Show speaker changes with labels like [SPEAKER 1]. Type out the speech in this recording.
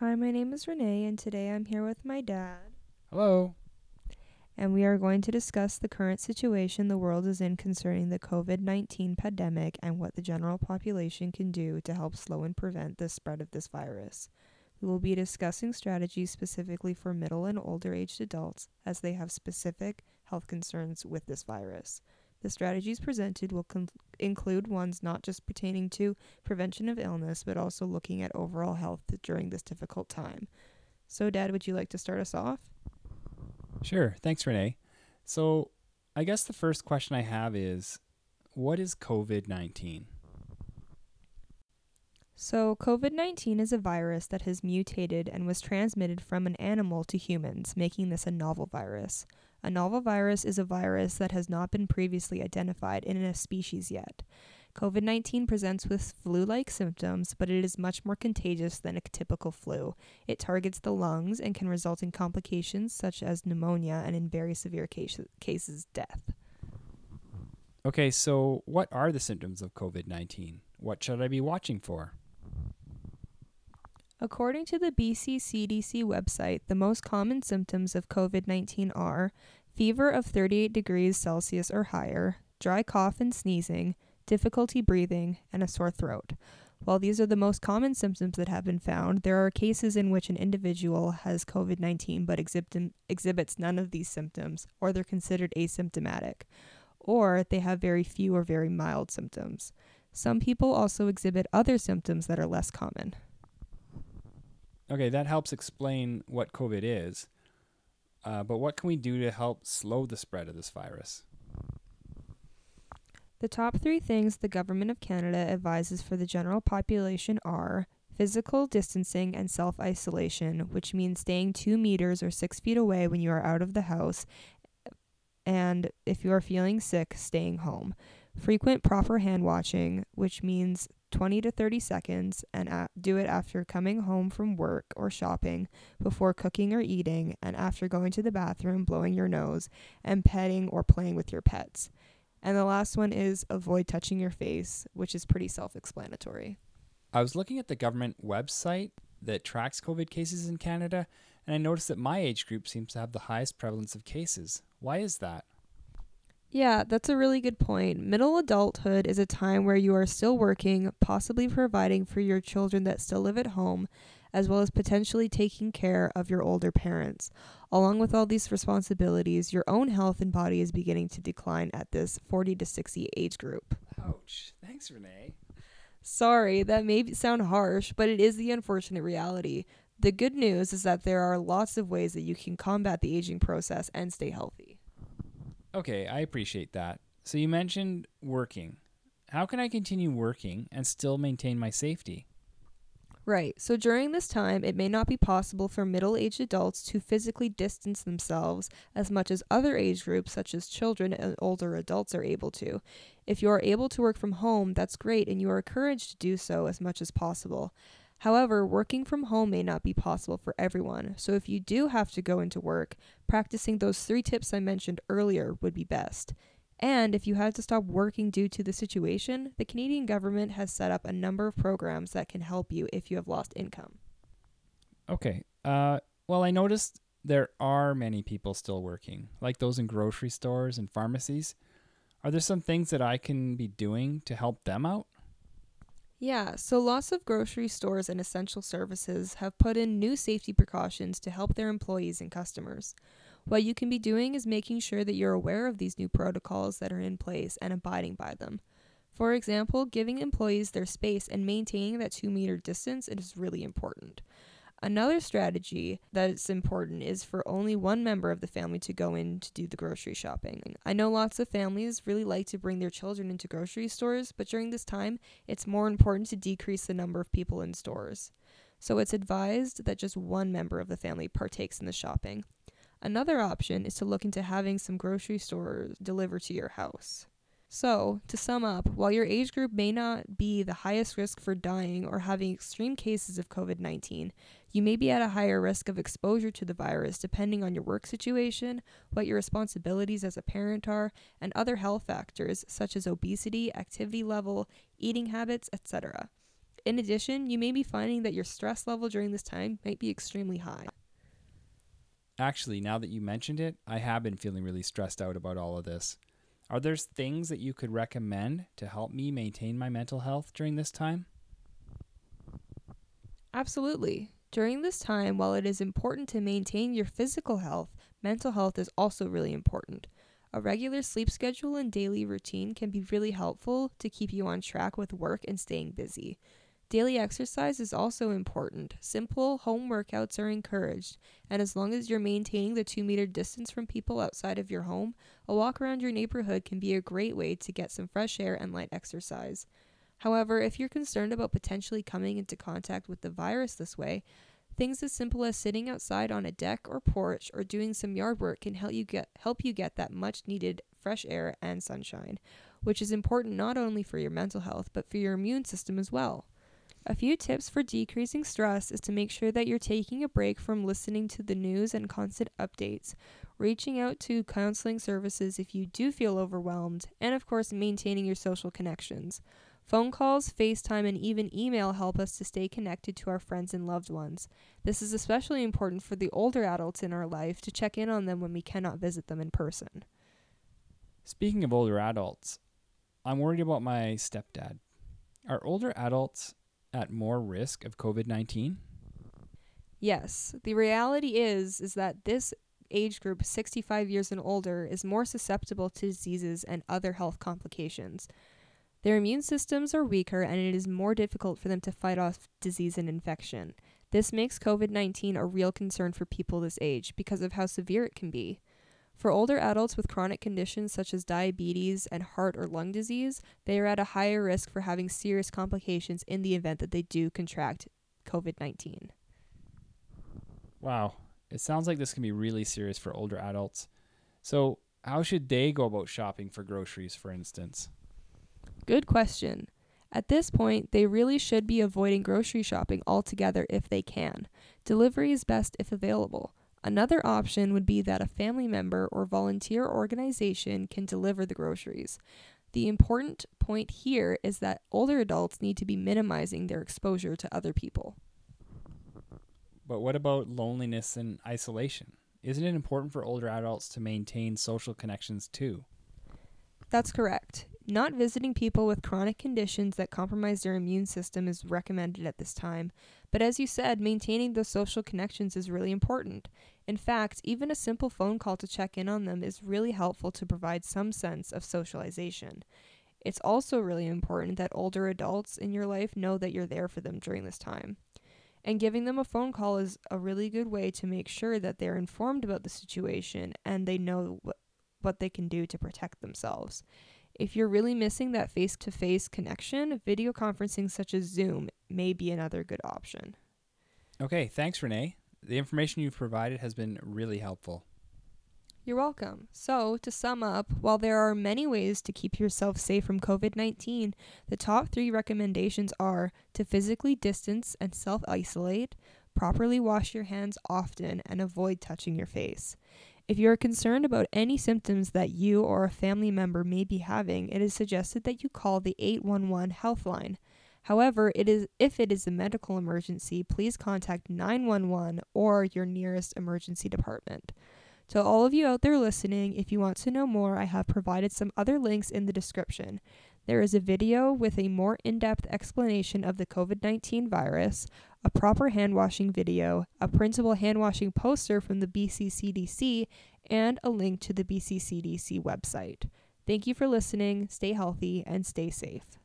[SPEAKER 1] Hi, my name is Renee, and today I'm here with my dad,
[SPEAKER 2] Hello.
[SPEAKER 1] and we are going to discuss the current situation the world is in concerning the COVID 19 pandemic and what the general population can do to help slow and prevent the spread of this virus. We will be discussing strategies specifically for middle and older aged adults as they have specific health concerns with this virus. The strategies presented will con- include ones not just pertaining to prevention of illness, but also looking at overall health during this difficult time. So, Dad, would you like to start us off?
[SPEAKER 2] Sure. Thanks, Renee. So, I guess the first question I have is what is COVID 19?
[SPEAKER 1] So, COVID 19 is a virus that has mutated and was transmitted from an animal to humans, making this a novel virus. A novel virus is a virus that has not been previously identified in a species yet. COVID 19 presents with flu like symptoms, but it is much more contagious than a typical flu. It targets the lungs and can result in complications such as pneumonia and, in very severe cases, cases death.
[SPEAKER 2] Okay, so what are the symptoms of COVID 19? What should I be watching for?
[SPEAKER 1] According to the BC CDC website, the most common symptoms of COVID 19 are fever of 38 degrees Celsius or higher, dry cough and sneezing, difficulty breathing, and a sore throat. While these are the most common symptoms that have been found, there are cases in which an individual has COVID 19 but exhibit, exhibits none of these symptoms, or they're considered asymptomatic, or they have very few or very mild symptoms. Some people also exhibit other symptoms that are less common.
[SPEAKER 2] Okay, that helps explain what COVID is. Uh, but what can we do to help slow the spread of this virus?
[SPEAKER 1] The top three things the Government of Canada advises for the general population are physical distancing and self isolation, which means staying two meters or six feet away when you are out of the house, and if you are feeling sick, staying home. Frequent proper hand washing, which means 20 to 30 seconds, and do it after coming home from work or shopping, before cooking or eating, and after going to the bathroom, blowing your nose, and petting or playing with your pets. And the last one is avoid touching your face, which is pretty self explanatory.
[SPEAKER 2] I was looking at the government website that tracks COVID cases in Canada, and I noticed that my age group seems to have the highest prevalence of cases. Why is that?
[SPEAKER 1] Yeah, that's a really good point. Middle adulthood is a time where you are still working, possibly providing for your children that still live at home, as well as potentially taking care of your older parents. Along with all these responsibilities, your own health and body is beginning to decline at this 40 to 60 age group.
[SPEAKER 2] Ouch. Thanks, Renee.
[SPEAKER 1] Sorry, that may sound harsh, but it is the unfortunate reality. The good news is that there are lots of ways that you can combat the aging process and stay healthy.
[SPEAKER 2] Okay, I appreciate that. So you mentioned working. How can I continue working and still maintain my safety?
[SPEAKER 1] Right. So during this time, it may not be possible for middle aged adults to physically distance themselves as much as other age groups, such as children and older adults, are able to. If you are able to work from home, that's great, and you are encouraged to do so as much as possible. However, working from home may not be possible for everyone, so if you do have to go into work, practicing those three tips I mentioned earlier would be best. And if you had to stop working due to the situation, the Canadian government has set up a number of programs that can help you if you have lost income.
[SPEAKER 2] Okay. Uh, well, I noticed there are many people still working, like those in grocery stores and pharmacies. Are there some things that I can be doing to help them out?
[SPEAKER 1] Yeah, so lots of grocery stores and essential services have put in new safety precautions to help their employees and customers. What you can be doing is making sure that you're aware of these new protocols that are in place and abiding by them. For example, giving employees their space and maintaining that two meter distance is really important. Another strategy that's important is for only one member of the family to go in to do the grocery shopping. I know lots of families really like to bring their children into grocery stores, but during this time, it's more important to decrease the number of people in stores. So it's advised that just one member of the family partakes in the shopping. Another option is to look into having some grocery stores delivered to your house. So, to sum up, while your age group may not be the highest risk for dying or having extreme cases of COVID 19, you may be at a higher risk of exposure to the virus depending on your work situation, what your responsibilities as a parent are, and other health factors such as obesity, activity level, eating habits, etc. In addition, you may be finding that your stress level during this time might be extremely high.
[SPEAKER 2] Actually, now that you mentioned it, I have been feeling really stressed out about all of this. Are there things that you could recommend to help me maintain my mental health during this time?
[SPEAKER 1] Absolutely. During this time, while it is important to maintain your physical health, mental health is also really important. A regular sleep schedule and daily routine can be really helpful to keep you on track with work and staying busy. Daily exercise is also important. Simple home workouts are encouraged, and as long as you're maintaining the two meter distance from people outside of your home, a walk around your neighborhood can be a great way to get some fresh air and light exercise. However, if you're concerned about potentially coming into contact with the virus this way, things as simple as sitting outside on a deck or porch or doing some yard work can help you get help you get that much needed fresh air and sunshine, which is important not only for your mental health but for your immune system as well. A few tips for decreasing stress is to make sure that you're taking a break from listening to the news and constant updates, reaching out to counseling services if you do feel overwhelmed, and of course, maintaining your social connections. Phone calls, FaceTime, and even email help us to stay connected to our friends and loved ones. This is especially important for the older adults in our life to check in on them when we cannot visit them in person.
[SPEAKER 2] Speaking of older adults, I'm worried about my stepdad. Are older adults at more risk of COVID-19?
[SPEAKER 1] Yes, the reality is is that this age group 65 years and older is more susceptible to diseases and other health complications. Their immune systems are weaker and it is more difficult for them to fight off disease and infection. This makes COVID 19 a real concern for people this age because of how severe it can be. For older adults with chronic conditions such as diabetes and heart or lung disease, they are at a higher risk for having serious complications in the event that they do contract COVID 19.
[SPEAKER 2] Wow, it sounds like this can be really serious for older adults. So, how should they go about shopping for groceries, for instance?
[SPEAKER 1] Good question. At this point, they really should be avoiding grocery shopping altogether if they can. Delivery is best if available. Another option would be that a family member or volunteer organization can deliver the groceries. The important point here is that older adults need to be minimizing their exposure to other people.
[SPEAKER 2] But what about loneliness and isolation? Isn't it important for older adults to maintain social connections too?
[SPEAKER 1] That's correct. Not visiting people with chronic conditions that compromise their immune system is recommended at this time, but as you said, maintaining those social connections is really important. In fact, even a simple phone call to check in on them is really helpful to provide some sense of socialization. It's also really important that older adults in your life know that you're there for them during this time. And giving them a phone call is a really good way to make sure that they're informed about the situation and they know what, what they can do to protect themselves. If you're really missing that face to face connection, video conferencing such as Zoom may be another good option.
[SPEAKER 2] Okay, thanks, Renee. The information you've provided has been really helpful.
[SPEAKER 1] You're welcome. So, to sum up, while there are many ways to keep yourself safe from COVID 19, the top three recommendations are to physically distance and self isolate, properly wash your hands often, and avoid touching your face. If you are concerned about any symptoms that you or a family member may be having, it is suggested that you call the 811 health line. However, it is if it is a medical emergency, please contact 911 or your nearest emergency department. To all of you out there listening, if you want to know more, I have provided some other links in the description. There is a video with a more in depth explanation of the COVID 19 virus, a proper hand washing video, a printable hand washing poster from the BCCDC, and a link to the BCCDC website. Thank you for listening, stay healthy, and stay safe.